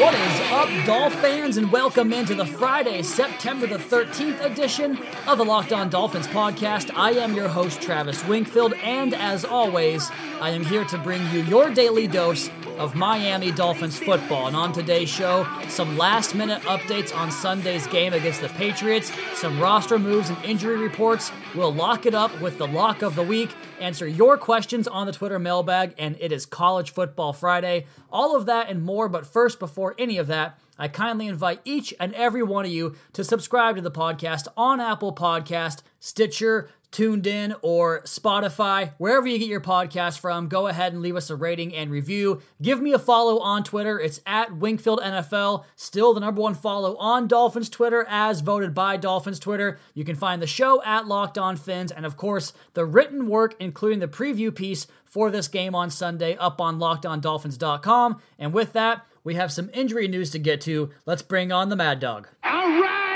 What is up, Dolph fans, and welcome into the Friday, September the 13th edition of the Locked On Dolphins podcast. I am your host, Travis Wingfield, and as always, I am here to bring you your daily dose of Miami Dolphins football. And on today's show, some last minute updates on Sunday's game against the Patriots, some roster moves and injury reports. We'll lock it up with the lock of the week, answer your questions on the Twitter mailbag, and it is College Football Friday. All of that and more, but first, before any of that, I kindly invite each and every one of you to subscribe to the podcast on Apple Podcast, Stitcher, TuneIn or Spotify, wherever you get your podcast from, go ahead and leave us a rating and review. Give me a follow on Twitter. It's at Wingfield NFL, still the number one follow on Dolphins Twitter as voted by Dolphins Twitter. You can find the show at Locked On Fins, and of course, the written work, including the preview piece for this game on Sunday, up on lockedondolphins.com. And with that, we have some injury news to get to. Let's bring on the Mad Dog. All right.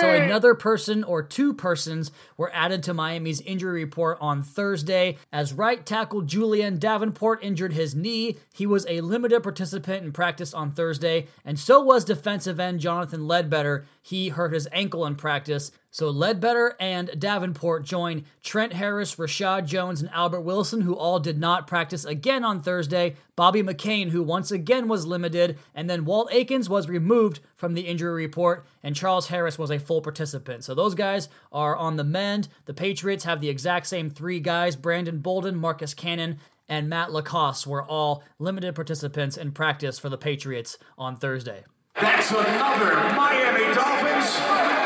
So another person or two persons were added to Miami's injury report on Thursday as right tackle Julién Davenport injured his knee. He was a limited participant in practice on Thursday, and so was defensive end Jonathan Ledbetter. He hurt his ankle in practice. So Ledbetter and Davenport join Trent Harris, Reshad Jones, and Albert Wilson, who all did not practice again on Thursday. Bobby McCain, who once again was limited, and then Walt Aikens was removed from the injury report, and Charles Harris was a full participant. So those guys are on the mend. The Patriots have the exact same three guys Brandon Bolden, Marcus Cannon, and Matt LaCosse were all limited participants in practice for the Patriots on Thursday. That's another Miami Dolphins.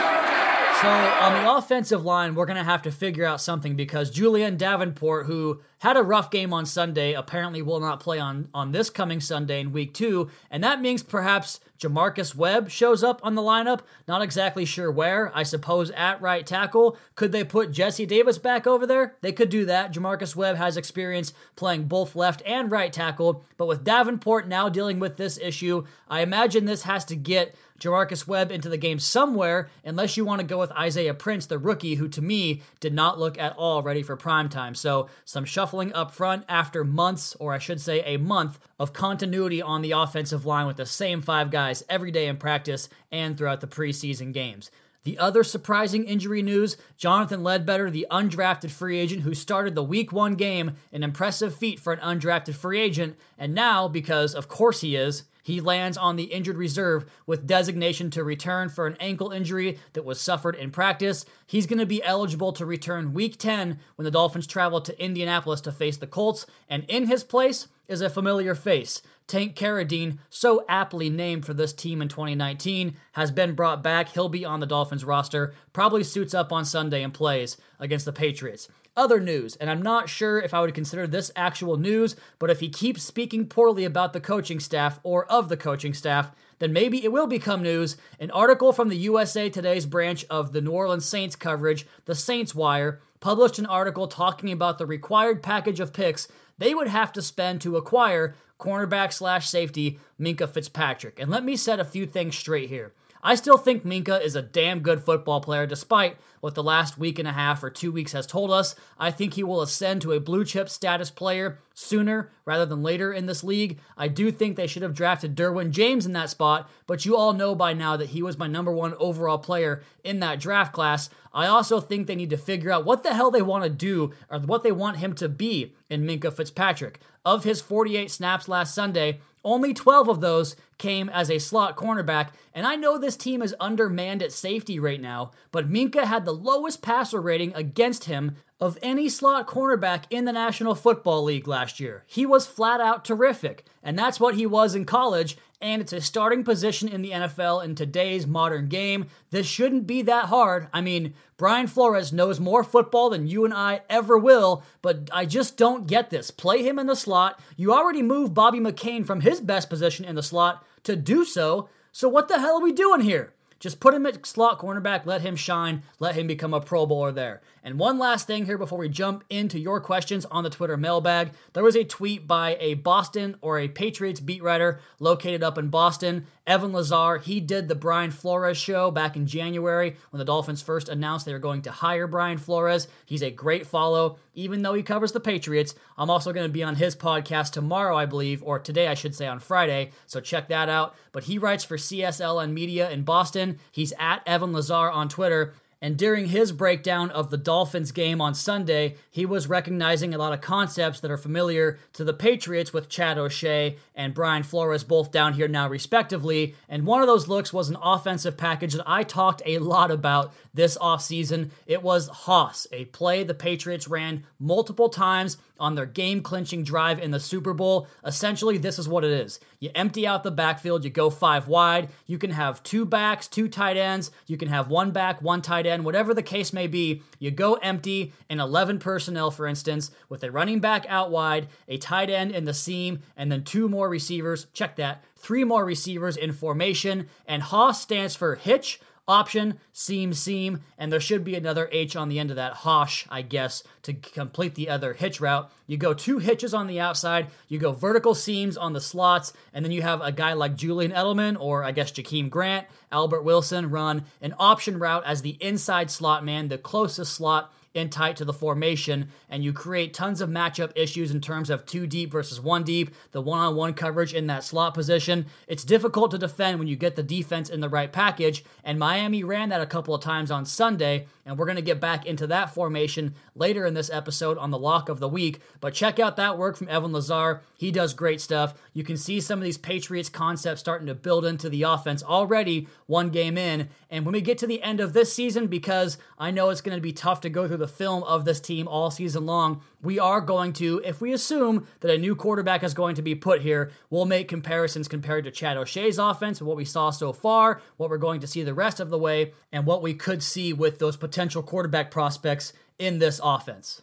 So on the offensive line, we're gonna have to figure out something because Julién Davenport, who had a rough game on Sunday, apparently will not play on on this coming Sunday in Week Two, and that means perhaps J'Marcus Webb shows up on the lineup. Not exactly sure where. I suppose at right tackle. Could they put Jesse Davis back over there? They could do that. J'Marcus Webb has experience playing both left and right tackle, but with Davenport now dealing with this issue, I imagine this has to get J'Marcus Webb into the game somewhere, unless you want to go with Isaiah Prince, the rookie, who to me did not look at all ready for prime time. So some shuffling up front after months, or I should say a month, of continuity on the offensive line with the same five guys every day in practice and throughout the preseason games. The other surprising injury news Jonathan Ledbetter, the undrafted free agent who started the week one game, an impressive feat for an undrafted free agent, and now, because of course he is, he lands on the injured reserve with designation to return for an ankle injury that was suffered in practice. He's going to be eligible to return week 10 when the Dolphins travel to Indianapolis to face the Colts, and in his place is a familiar face. Tank Carradine, so aptly named for this team in 2019, has been brought back. He'll be on the Dolphins roster, probably suits up on Sunday and plays against the Patriots. Other news, and I'm not sure if I would consider this actual news, but if he keeps speaking poorly about the coaching staff or of the coaching staff, then maybe it will become news. An article from the USA Today's branch of the New Orleans Saints coverage, the Saints Wire, published an article talking about the required package of picks they would have to spend to acquire cornerback slash safety Minkah Fitzpatrick. And let me set a few things straight here. I still think Minkah is a damn good football player, despite what the last week and a half or two weeks has told us. I think he will ascend to a blue chip status player sooner rather than later in this league. I do think they should have drafted Derwin James in that spot, but you all know by now that he was my number one overall player in that draft class. I also think they need to figure out what the hell they want to do or what they want him to be in Minkah Fitzpatrick. Of his 48 snaps last Sunday, only 12 of those came as a slot cornerback, and I know this team is undermanned at safety right now, but Minkah had the lowest passer rating against him of any slot cornerback in the National Football League last year. He was flat out terrific, and that's what he was in college, and it's a starting position in the NFL in today's modern game. This shouldn't be that hard. I mean, Brian Flores knows more football than you and I ever will, but I just don't get this. Play him in the slot. You already moved Bobby McCain from his best position in the slot to do so, so what the hell are we doing here? Just put him at slot cornerback, let him shine, let him become a Pro Bowler there. And one last thing here before we jump into your questions on the Twitter mailbag. There was a tweet by a Boston or a Patriots beat writer located up in Boston, Evan Lazar. He did the Brian Flores show back in January when the Dolphins first announced they were going to hire Brian Flores. He's a great follow, even though he covers the Patriots. I'm also going to be on his podcast tomorrow, I believe, or today, I should say, on Friday. So check that out. But he writes for CSLN Media in Boston. He's at Evan Lazar on Twitter. And during his breakdown of the Dolphins game on Sunday, he was recognizing a lot of concepts that are familiar to the Patriots with Chad O'Shea and Brian Flores both down here now, respectively. And one of those looks was an offensive package that I talked a lot about this offseason. It was Hoss, a play the Patriots ran multiple times on their game clinching drive in the Super Bowl. Essentially, this is what it is you empty out the backfield, you go five wide. You can have two backs, two tight ends. You can have one back, one tight end, whatever the case may be. You go empty in 11 personnel, for instance, with a running back out wide, a tight end in the seam, and then two more receivers. Check that. Three more receivers in formation. And Hoss stands for hitch option, seam, seam, and there should be another H on the end of that hosh, I guess, to complete the other hitch route. You go two hitches on the outside, you go vertical seams on the slots, and then you have a guy like Julian Edelman or I guess Jakeem Grant, Albert Wilson run an option route as the inside slot man, the closest slot in tight to the formation, and you create tons of matchup issues in terms of two deep versus one deep, the one on one coverage in that slot position. It's difficult to defend when you get the defense in the right package, and Miami ran that a couple of times on Sunday, and we're going to get back into that formation later in this episode on the lock of the week. But check out that work from Evan Lazar. He does great stuff. You can see some of these Patriots concepts starting to build into the offense already one game in. And when we get to the end of this season, because I know it's going to be tough to go through the film of this team all season long, we are going to, if we assume that a new quarterback is going to be put here, we'll make comparisons compared to Chad O'Shea's offense, what we saw so far, what we're going to see the rest of the way, and what we could see with those potential quarterback prospects in this offense.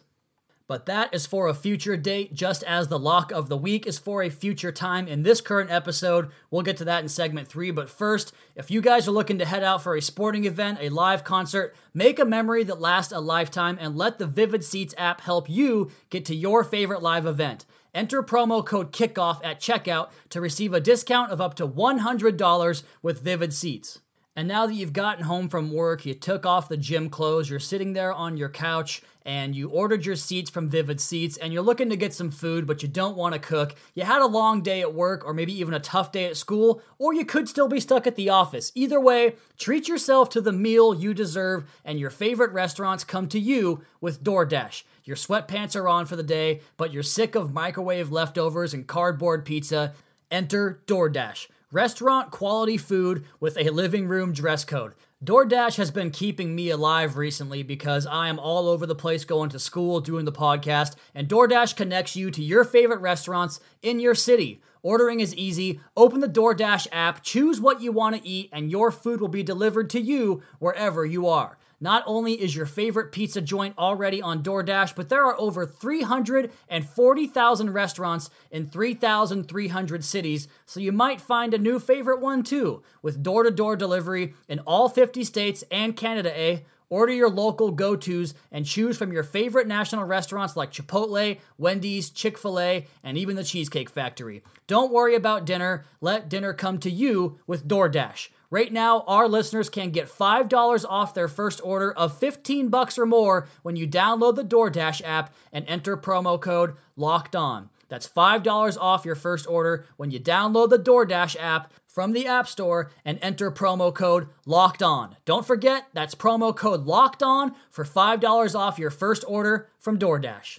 But that is for a future date, just as the lock of the week is for a future time in this current episode. We'll get to that in segment three. But first, if you guys are looking to head out for a sporting event, a live concert, make a memory that lasts a lifetime and let the Vivid Seats app help you get to your favorite live event. Enter promo code KICKOFF at checkout to receive a discount of up to $100 with Vivid Seats. And now that you've gotten home from work, you took off the gym clothes, you're sitting there on your couch, and you ordered your seats from Vivid Seats, and you're looking to get some food, but you don't want to cook. You had a long day at work, or maybe even a tough day at school, or you could still be stuck at the office. Either way, treat yourself to the meal you deserve, and your favorite restaurants come to you with DoorDash. Your sweatpants are on for the day, but you're sick of microwave leftovers and cardboard pizza. Enter DoorDash restaurant quality food with a living room dress code. DoorDash has been keeping me alive recently because I am all over the place going to school, doing the podcast, and DoorDash connects you to your favorite restaurants in your city. Ordering is easy. Open the DoorDash app, choose what you want to eat, and your food will be delivered to you wherever you are. Not only is your favorite pizza joint already on DoorDash, but there are over 340,000 restaurants in 3,300 cities, so you might find a new favorite one too. With door to door delivery in all 50 states and Canada, eh? Order your local go tos and choose from your favorite national restaurants like Chipotle, Wendy's, Chick fil A, and even the Cheesecake Factory. Don't worry about dinner, let dinner come to you with DoorDash. Right now, our listeners can get $5 off their first order of 15 bucks or more when you download the DoorDash app and enter promo code LOCKED ON. That's $5 off your first order when you download the DoorDash app from the App Store and enter promo code LOCKED ON. Don't forget, that's promo code LOCKED ON for $5 off your first order from DoorDash.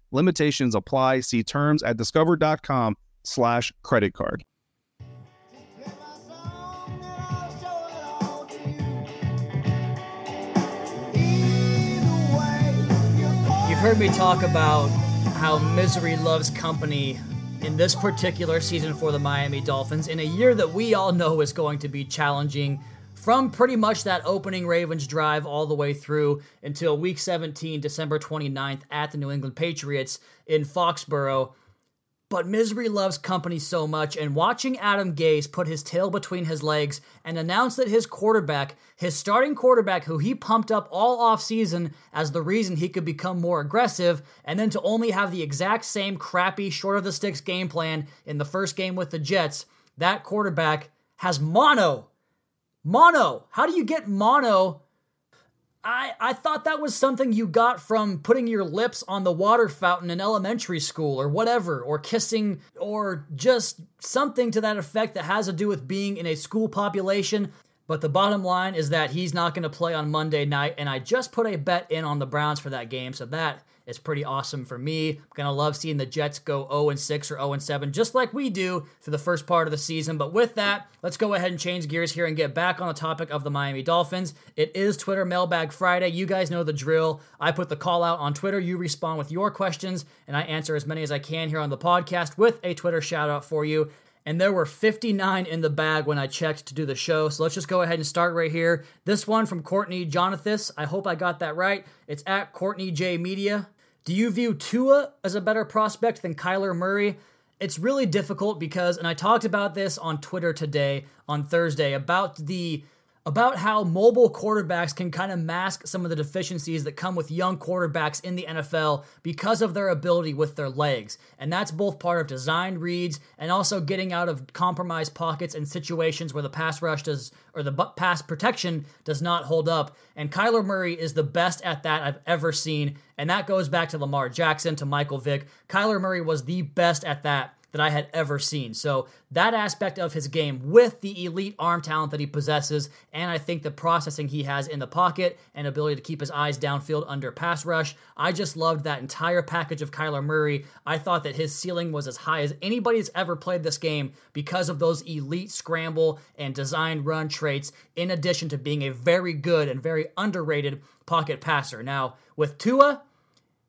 Limitations apply. See terms at discover.com slash credit card. You've heard me talk about how misery loves company in this particular season for the Miami Dolphins in a year that we all know is going to be challenging from pretty much that opening Ravens drive all the way through until week 17, December 29th at the New England Patriots in Foxborough. But misery loves company so much, and watching Adam Gase put his tail between his legs and announce that his quarterback, his starting quarterback, who he pumped up all offseason as the reason he could become more aggressive, and then to only have the exact same crappy, short of the sticks game plan in the first game with the Jets, that quarterback has mono. Mono. How do you get mono I, I thought that was something you got from putting your lips on the water fountain in elementary school or whatever, or kissing, or just something to that effect that has to do with being in a school population. But the bottom line is that he's not going to play on Monday night, and I just put a bet in on the Browns for that game, so that is pretty awesome for me. I'm gonna love seeing the Jets go 0 6 or 0 7, just like we do for the first part of the season. But with that, let's go ahead and change gears here and get back on the topic of the Miami Dolphins. It is Twitter Mailbag Friday. You guys know the drill. I put the call out on Twitter. You respond with your questions, and I answer as many as I can here on the podcast with a Twitter shout out for you and there were 59 in the bag when I checked to do the show. So let's just go ahead and start right here. This one from Courtney Jonathis. I hope I got that right. It's at Courtney J Media. Do you view Tua as a better prospect than Kyler Murray? It's really difficult because, and I talked about this on Twitter today, on Thursday, about the about how mobile quarterbacks can kind of mask some of the deficiencies that come with young quarterbacks in the NFL because of their ability with their legs. And that's both part of design reads and also getting out of compromised pockets and situations where the pass rush does or the pass protection does not hold up. And Kyler Murray is the best at that I've ever seen. And that goes back to Lamar Jackson, to Michael Vick. Kyler Murray was the best at that that I had ever seen. So that aspect of his game with the elite arm talent that he possesses, and I think the processing he has in the pocket and ability to keep his eyes downfield under pass rush, I just loved that entire package of Kyler Murray. I thought that his ceiling was as high as anybody anybody's ever played this game because of those elite scramble and design run traits, in addition to being a very good and very underrated pocket passer. Now, with Tua,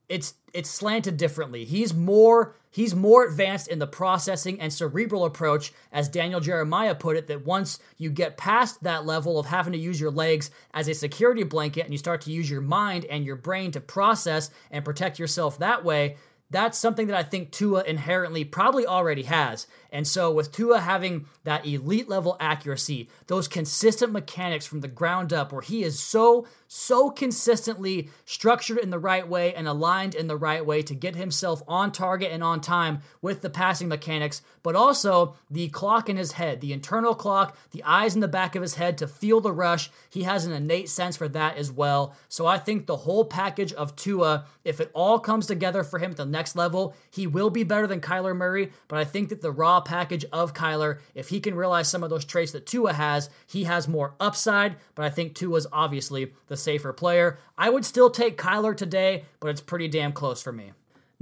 it's it's slanted differently. He's more he's more advanced in the processing and cerebral approach, as Daniel Jeremiah put it, that once you get past that level of having to use your legs as a security blanket and you start to use your mind and your brain to process and protect yourself that way, that's something that I think Tua inherently probably already has. And so, with Tua having that elite level accuracy, those consistent mechanics from the ground up, where he is so, so consistently structured in the right way and aligned in the right way to get himself on target and on time with the passing mechanics, but also the clock in his head, the internal clock, the eyes in the back of his head to feel the rush. He has an innate sense for that as well. So, I think the whole package of Tua, if it all comes together for him the next level, he will be better than Kyler Murray. But I think that the raw package of Kyler, if he can realize some of those traits that Tua has, he has more upside. But I think Tua's obviously the safer player. I would still take Kyler today, but it's pretty damn close for me.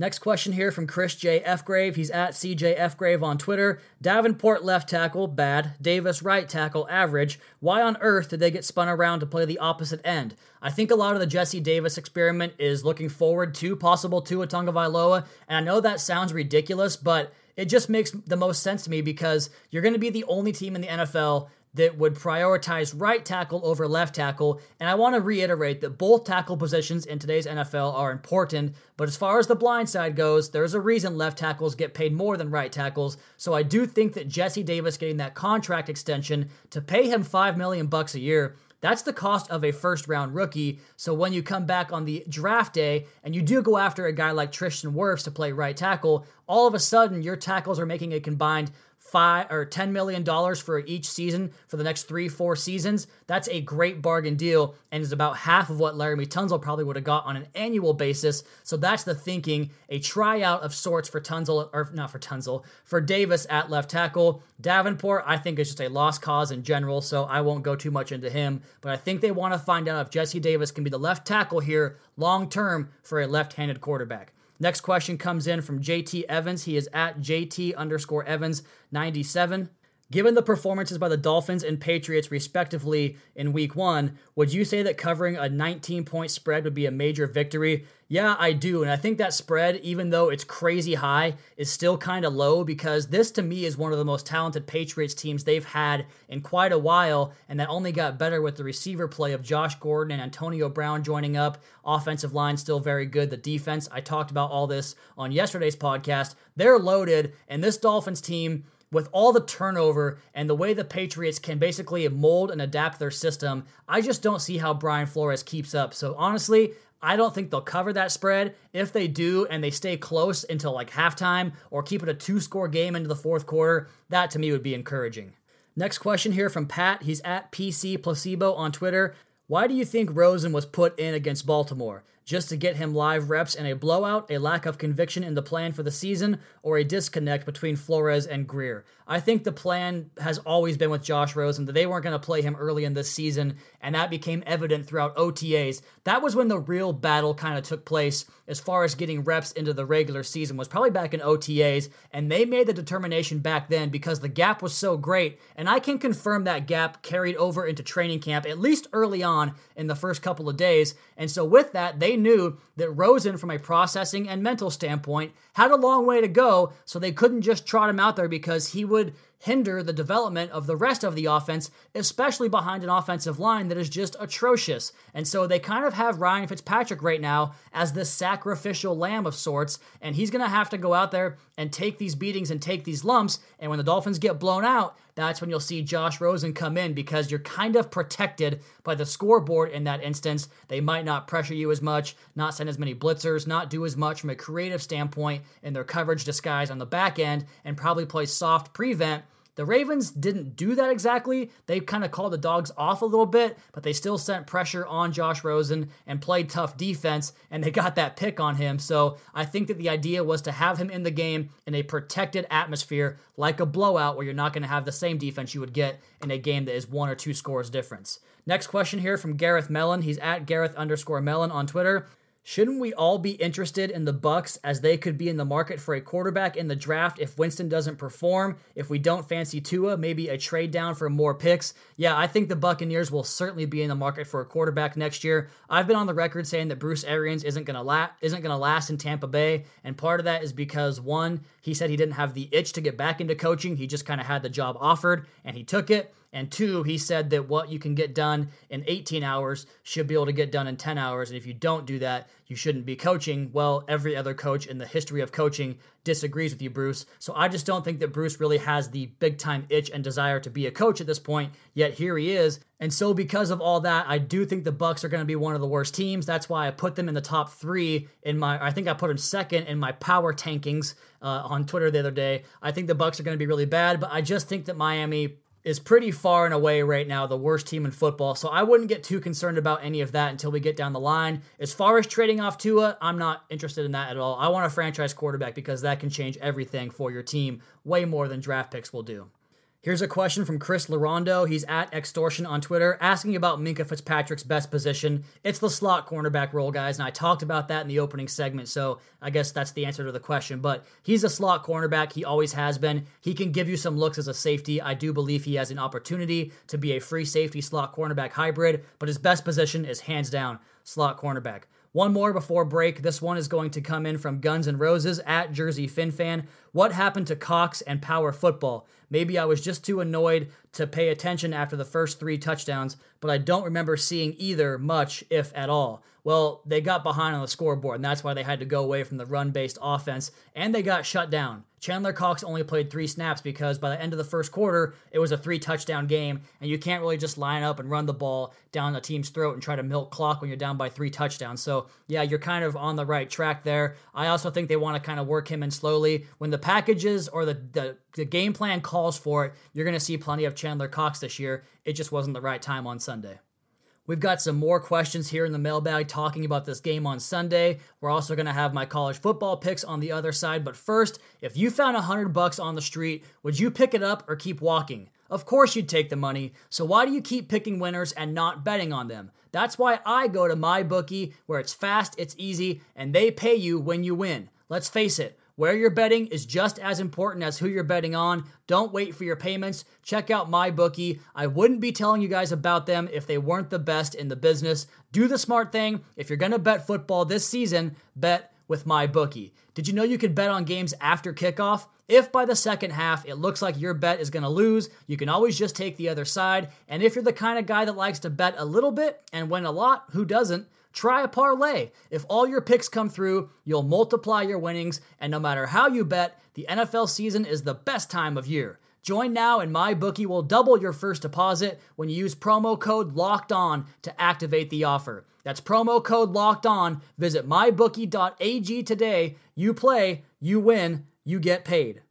Next question here from Chris J. F. Grave. He's at CJ F. Grave on Twitter. Davenport left tackle, bad. Davis right tackle, average. Why on earth did they get spun around to play the opposite end? I think a lot of the Jesse Davis experiment is looking forward to possible Tua Tagovailoa, and I know that sounds ridiculous, but it just makes the most sense to me because you're going to be the only team in the NFL that would prioritize right tackle over left tackle. And I want to reiterate that both tackle positions in today's NFL are important, but as far as the blind side goes, there's a reason left tackles get paid more than right tackles. So I do think that Jesse Davis getting that contract extension to pay him 5 million bucks a year that's the cost of a first round rookie. So when you come back on the draft day and you do go after a guy like Tristan Wirfs to play right tackle, all of a sudden your tackles are making a combined five or ten million dollars for each season for the next three, four seasons, that's a great bargain deal and is about half of what Laremy Tunsil probably would have got on an annual basis. So that's the thinking. A tryout of sorts for Tunsil, or not for Tunsil, for Davis at left tackle. Davenport, I think is just a lost cause in general, so I won't go too much into him. But I think they want to find out if Jesse Davis can be the left tackle here long term for a left-handed quarterback. Next question comes in from JT Evans. He is at JT underscore Evans 97. Given the performances by the Dolphins and Patriots, respectively, in week one, would you say that covering a 19 point spread would be a major victory? Yeah, I do. And I think that spread, even though it's crazy high, is still kind of low because this to me is one of the most talented Patriots teams they've had in quite a while. And that only got better with the receiver play of Josh Gordon and Antonio Brown joining up. Offensive line still very good. The defense, I talked about all this on yesterday's podcast. They're loaded. And this Dolphins team with all the turnover and the way the Patriots can basically mold and adapt their system, I just don't see how Brian Flores keeps up. So honestly, I don't think they'll cover that spread. If they do and they stay close until like halftime or keep it a two score game into the fourth quarter, that to me would be encouraging. Next question here from Pat. He's at PC Placebo on Twitter. Why do you think Rosen was put in against Baltimore? Just to get him live reps in a blowout, a lack of conviction in the plan for the season, or a disconnect between Flores and Grier. I think the plan has always been with Josh Rosen that they weren't going to play him early in this season, and that became evident throughout OTAs. That was when the real battle kind of took place as far as getting reps into the regular season, was probably back in OTAs, and they made the determination back then because the gap was so great, and I can confirm that gap carried over into training camp, at least early on in the first couple of days, and so with that, they knew that Rosen, from a processing and mental standpoint, had a long way to go, so they couldn't just trot him out there because he would hinder the development of the rest of the offense, especially behind an offensive line that is just atrocious. And so they kind of have Ryan Fitzpatrick right now as the sacrificial lamb of sorts, and he's going to have to go out there and take these beatings and take these lumps. And when the Dolphins get blown out, that's when you'll see Josh Rosen come in because you're kind of protected by the scoreboard in that instance. They might not pressure you as much, not send as many blitzers, not do as much from a creative standpoint in their coverage disguise on the back end, and probably play soft prevent the Ravens didn't do that exactly. They kind of called the dogs off a little bit, but they still sent pressure on Josh Rosen and played tough defense, and they got that pick on him. So I think that the idea was to have him in the game in a protected atmosphere, like a blowout, where you're not going to have the same defense you would get in a game that is one or two scores difference. Next question here from Gareth Mellon. He's at Gareth underscore Mellon on Twitter. Shouldn't we all be interested in the Bucks as they could be in the market for a quarterback in the draft if Winston doesn't perform? If we don't fancy Tua, maybe a trade down for more picks. Yeah, I think the Buccaneers will certainly be in the market for a quarterback next year. I've been on the record saying that Bruce Arians isn't going to la- isn't going to last in Tampa Bay, and part of that is because one, he said he didn't have the itch to get back into coaching. He just kind of had the job offered and he took it. And two, he said that what you can get done in 18 hours should be able to get done in 10 hours. And if you don't do that, you shouldn't be coaching. Well, every other coach in the history of coaching disagrees with you, Bruce. So I just don't think that Bruce really has the big time itch and desire to be a coach at this point. Yet here he is. And so because of all that, I do think the Bucks are going to be one of the worst teams. That's why I put them in the top three in my. I think I put them second in my power tankings uh, on Twitter the other day. I think the Bucks are going to be really bad, but I just think that Miami is pretty far and away right now the worst team in football. So I wouldn't get too concerned about any of that until we get down the line. As far as trading off Tua, I'm not interested in that at all. I want a franchise quarterback because that can change everything for your team way more than draft picks will do. Here's a question from Chris Larondo. He's at Extortion on Twitter, asking about Minkah Fitzpatrick's best position. It's the slot cornerback role, guys, and I talked about that in the opening segment, so I guess that's the answer to the question. But he's a slot cornerback. He always has been. He can give you some looks as a safety. I do believe he has an opportunity to be a free safety slot cornerback hybrid, but his best position is hands down slot cornerback. One more before break. This one is going to come in from Guns N' Roses at Jersey FinFan. What happened to Cox and power football? Maybe I was just too annoyed to pay attention after the first three touchdowns, but I don't remember seeing either much, if at all. Well, they got behind on the scoreboard, and that's why they had to go away from the run based offense, and they got shut down. Chandler Cox only played three snaps because by the end of the first quarter, it was a three touchdown game, and you can't really just line up and run the ball down the team's throat and try to milk clock when you're down by three touchdowns. So, yeah, you're kind of on the right track there. I also think they want to kind of work him in slowly. When the packages or the, the, the game plan calls for it, you're going to see plenty of Chandler Cox this year. It just wasn't the right time on Sunday. We've got some more questions here in the mailbag talking about this game on Sunday. We're also going to have my college football picks on the other side. But first, if you found a hundred bucks on the street, would you pick it up or keep walking? Of course you'd take the money. So why do you keep picking winners and not betting on them? That's why I go to my bookie where it's fast, it's easy, and they pay you when you win. Let's face it, where you're betting is just as important as who you're betting on. Don't wait for your payments. Check out my bookie. I wouldn't be telling you guys about them if they weren't the best in the business. Do the smart thing. If you're going to bet football this season, bet with my bookie. Did you know you could bet on games after kickoff? If by the second half it looks like your bet is going to lose, you can always just take the other side. And if you're the kind of guy that likes to bet a little bit and win a lot, who doesn't? Try a parlay. If all your picks come through, you'll multiply your winnings, and no matter how you bet, the NFL season is the best time of year. Join now and my bookie will double your first deposit when you use promo code LOCKED ON to activate the offer. That's promo code LOCKED ON. Visit mybookie.ag today. You play, you win, you get paid.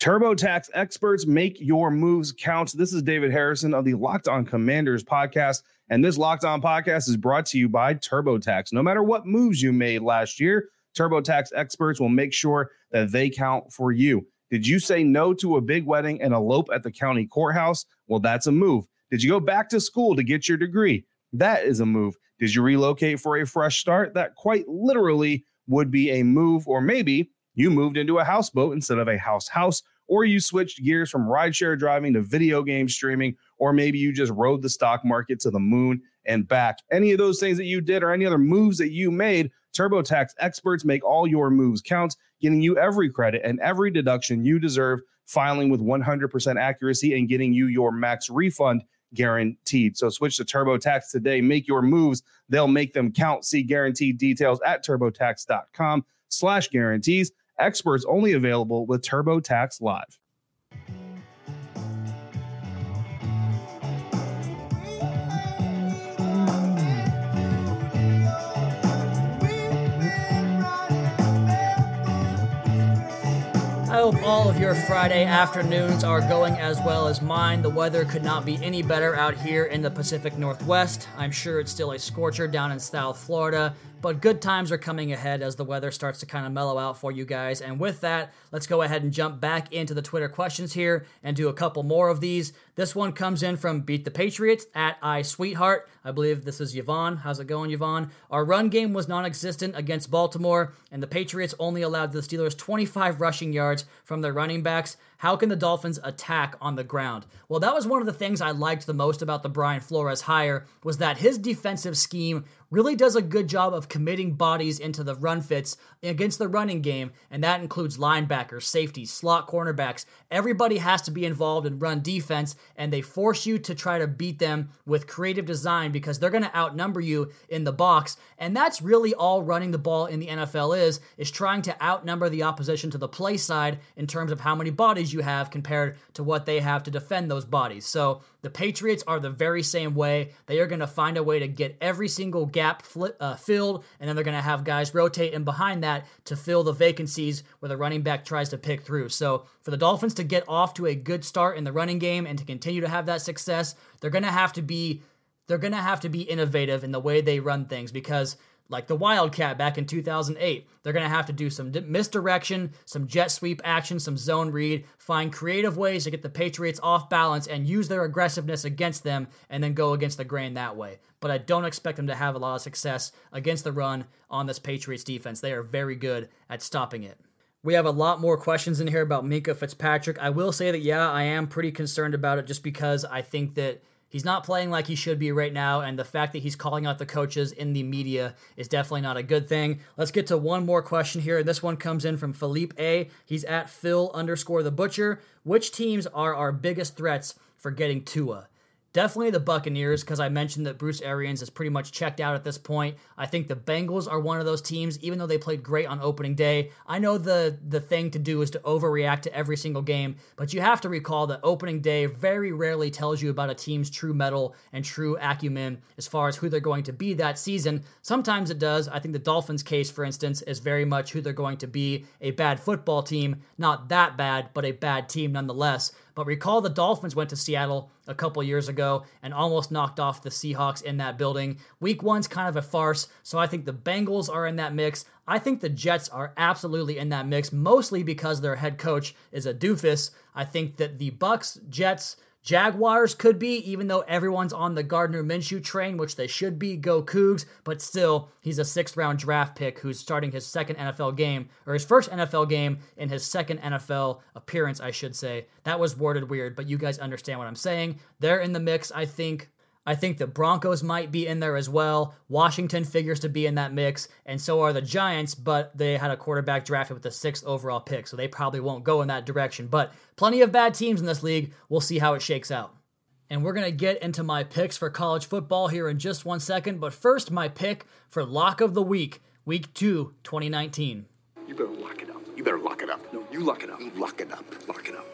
TurboTax experts make your moves count. This is David Harrison of the Locked On Commanders podcast. And this Locked On podcast is brought to you by TurboTax. No matter what moves you made last year, TurboTax experts will make sure that they count for you. Did you say no to a big wedding and elope at the county courthouse? Well, that's a move. Did you go back to school to get your degree? That is a move. Did you relocate for a fresh start? That quite literally would be a move. Or maybe you moved into a houseboat instead of a house house, or you switched gears from rideshare driving to video game streaming, or maybe you just rode the stock market to the moon and back. Any of those things that you did or any other moves that you made, TurboTax experts make all your moves count, getting you every credit and every deduction you deserve, filing with 100% accuracy and getting you your max refund guaranteed. So switch to TurboTax today. Make your moves. They'll make them count. See guaranteed details at turbotax.com slash guarantees. Experts only available with TurboTax Live. Hope all of your Friday afternoons are going as well as mine. The weather could not be any better out here in the Pacific Northwest. I'm sure it's still a scorcher down in South Florida, but good times are coming ahead as the weather starts to kind of mellow out for you guys. And with that, let's go ahead and jump back into the Twitter questions here and do a couple more of these. This one comes in from Beat the Patriots at I Sweetheart. I believe this is Yvonne. How's it going, Yvonne? Our run game was non existent against Baltimore, and the Patriots only allowed the Steelers 25 rushing yards from their running backs. How can the Dolphins attack on the ground? Well, that was one of the things I liked the most about the Brian Flores hire was that his defensive scheme really does a good job of committing bodies into the run fits against the running game, and that includes linebackers, safeties, slot cornerbacks. Everybody has to be involved in run defense, and they force you to try to beat them with creative design because they're going to outnumber you in the box. And that's really all running the ball in the NFL is, is trying to outnumber the opposition to the play side in terms of how many bodies you have compared to what they have to defend those bodies. So the Patriots are the very same way. They are going to find a way to get every single gap uh, filled, and then they're going to have guys rotate in behind that to fill the vacancies where the running back tries to pick through. So for the Dolphins to get off to a good start in the running game and to continue to have that success, they're going to have to be they're going to have to be innovative in the way they run things because like the Wildcat back in 2008. They're going to have to do some misdirection, some jet sweep action, some zone read, find creative ways to get the Patriots off balance and use their aggressiveness against them and then go against the grain that way. But I don't expect them to have a lot of success against the run on this Patriots defense. They are very good at stopping it. We have a lot more questions in here about Minkah Fitzpatrick. I will say that, yeah, I am pretty concerned about it just because I think that He's not playing like he should be right now, and the fact that he's calling out the coaches in the media is definitely not a good thing. Let's get to one more question here. This one comes in from Philippe A. He's at Phil underscore the Butcher. Which teams are our biggest threats for getting Tua? Definitely the Buccaneers, because I mentioned that Bruce Arians is pretty much checked out at this point. I think the Bengals are one of those teams, even though they played great on opening day. I know the the thing to do is to overreact to every single game, but you have to recall that opening day very rarely tells you about a team's true metal and true acumen as far as who they're going to be that season. Sometimes it does. I think the Dolphins' case, for instance, is very much who they're going to be a bad football team. Not that bad, but a bad team nonetheless. But recall the Dolphins went to Seattle a couple years ago and almost knocked off the Seahawks in that building. Week one's kind of a farce, so I think the Bengals are in that mix. I think the Jets are absolutely in that mix, mostly because their head coach is a doofus. I think that the Bucks, Jets, Jaguars could be, even though everyone's on the Gardner Minshew train, which they should be, go Cougs, but still, he's a sixth round draft pick who's starting his second NFL game, or his first NFL game in his second NFL appearance, I should say. That was worded weird, but you guys understand what I'm saying. They're in the mix, I think. I think the Broncos might be in there as well. Washington figures to be in that mix, and so are the Giants, but they had a quarterback drafted with the sixth overall pick, so they probably won't go in that direction. But plenty of bad teams in this league. We'll see how it shakes out. And we're going to get into my picks for college football here in just one second, but first, my pick for Lock of the Week, Week 2, 2019. You better lock it up. You better lock it up. No, you lock it up. You lock it up. Lock it up.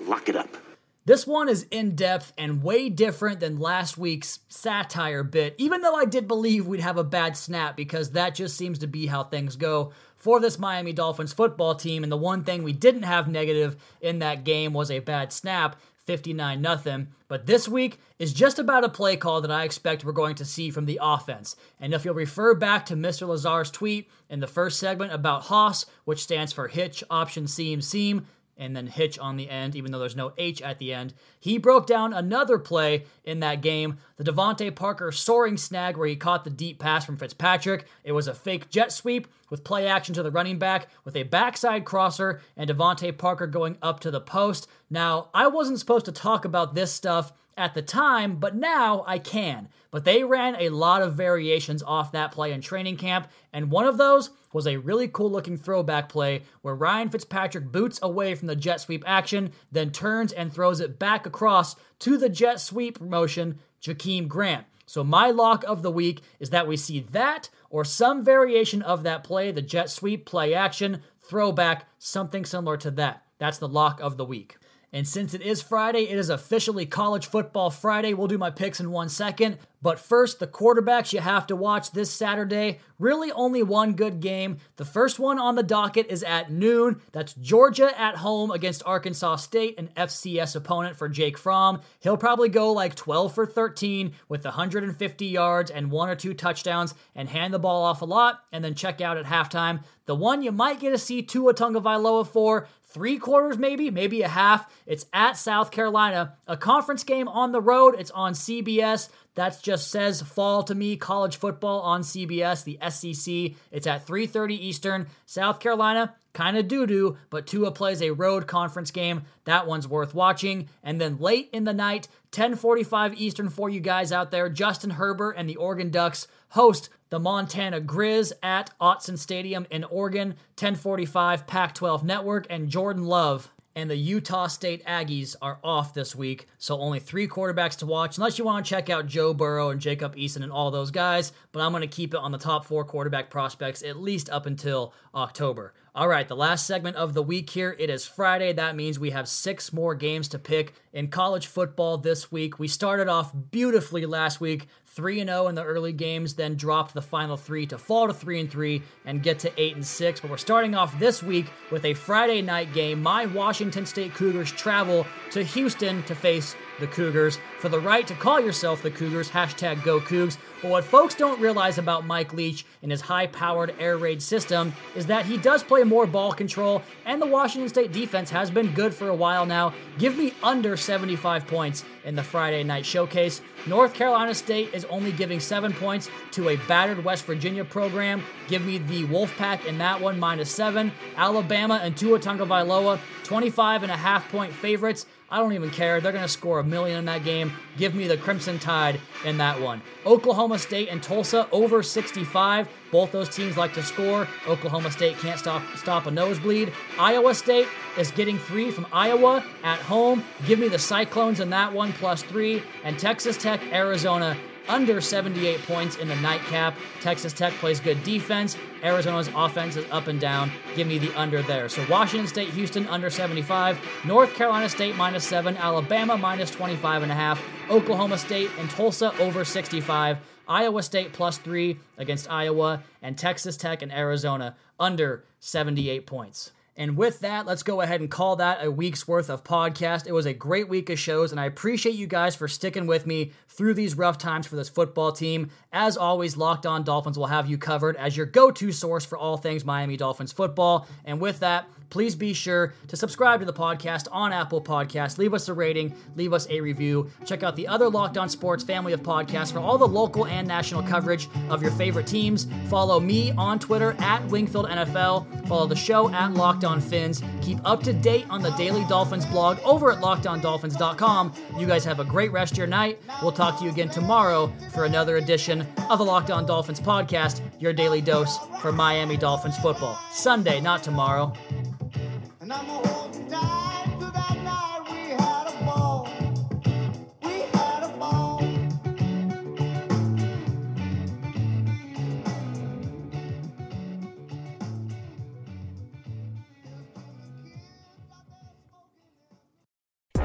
Lock it up. This one is in depth and way different than last week's satire bit, even though I did believe we'd have a bad snap because that just seems to be how things go for this Miami Dolphins football team. And the one thing we didn't have negative in that game was a bad snap. 59 nothing. But this week is just about a play call that I expect we're going to see from the offense. And if you'll refer back to Mr. Lazar's tweet in the first segment about Hoss, which stands for hitch, option, seam, seam, and then hitch on the end, even though there's no H at the end. He broke down another play in that game, the DeVante Parker soaring snag where he caught the deep pass from Fitzpatrick. It was a fake jet sweep with play action to the running back with a backside crosser and DeVante Parker going up to the post. Now, I wasn't supposed to talk about this stuff at the time, but now I can. But they ran a lot of variations off that play in training camp, and one of those was a really cool looking throwback play where Ryan Fitzpatrick boots away from the jet sweep action, then turns and throws it back across to the jet sweep motion, Jakeem Grant. So my lock of the week is that we see that or some variation of that play, the jet sweep play action, throwback, something similar to that. That's the lock of the week. And since it is Friday, it is officially College Football Friday. We'll do my picks in one second. But first, the quarterbacks you have to watch this Saturday. Really, only one good game. The first one on the docket is at noon. That's Georgia at home against Arkansas State, an FCS opponent for Jake Fromm. He'll probably go like 12 for 13 with 150 yards and one or two touchdowns and hand the ball off a lot and then check out at halftime. The one you might get to see Tua Tagovailoa for three quarters, maybe, maybe a half. It's at South Carolina, a conference game on the road. It's on CBS. That just says fall to me. College football on CBS, the SEC. It's at 3:30 Eastern. South Carolina, kind of doo doo, but Tua plays a road conference game. That one's worth watching. And then late in the night, 10:45 Eastern for you guys out there. Justin Herbert and the Oregon Ducks host the Montana Grizz at Autzen Stadium in Oregon. 10:45 Pac-12 Network and Jordan Love and the Utah State Aggies are off this week, so only three quarterbacks to watch, unless you want to check out Joe Burrow and Jacob Eason and all those guys. But I'm going to keep it on the top four quarterback prospects at least up until October. All right, the last segment of the week here. It is Friday. That means we have six more games to pick in college football this week. We started off beautifully last week 3 and 0 in the early games, then dropped the final 3 to fall to 3 and 3 and get to 8 and 6. But we're starting off this week with a Friday night game. My Washington State Cougars travel to Houston to face the Cougars for the right to call yourself the Cougars. Hashtag Go Cougs. But what folks don't realize about Mike Leach and his high powered air raid system is that he does play more ball control, and the Washington State defense has been good for a while now. Give me under 75 points in the Friday night showcase. North Carolina State is only giving seven points to a battered West Virginia program. Give me the Wolfpack in that one, minus seven. Alabama and Tua Tagovailoa, 25 and a half point favorites. I don't even care. They're going to score a million in that game. Give me the Crimson Tide in that one. Oklahoma State and Tulsa over 65. Both those teams like to score. Oklahoma State can't stop stop a nosebleed. Iowa State is getting three from Iowa at home. Give me the Cyclones in that one plus three. And Texas Tech, Arizona under 78 points in the nightcap. Texas Tech plays good defense. Arizona's offense is up and down. Give me the under there. So Washington State, Houston under 75. North Carolina State minus 7. Alabama minus 25 and a half. Oklahoma State and Tulsa over 65. Iowa State plus 3 against Iowa. And Texas Tech and Arizona under 78 points. And with that, let's go ahead and call that a week's worth of podcast. It was a great week of shows, and I appreciate you guys for sticking with me through these rough times for this football team. As always, Locked On Dolphins will have you covered as your go to source for all things Miami Dolphins football. And with that, please be sure to subscribe to the podcast on Apple Podcasts. Leave us a rating, leave us a review. Check out the other Locked On Sports family of podcasts for all the local and national coverage of your favorite teams. Follow me on Twitter at Wingfield NFL. Follow the show at Locked On Fins. Keep up to date on the Daily Dolphins blog over at LockedOnDolphins.com. You guys have a great rest of your night. We'll talk to you again tomorrow for another edition of the Locked On Dolphins podcast, your daily dose for Miami Dolphins football. Sunday, not tomorrow.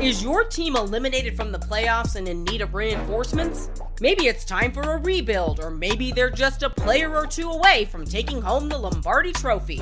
Is your team eliminated from the playoffs and in need of reinforcements? Maybe it's time for a rebuild, or maybe they're just a player or two away from taking home the Lombardi Trophy.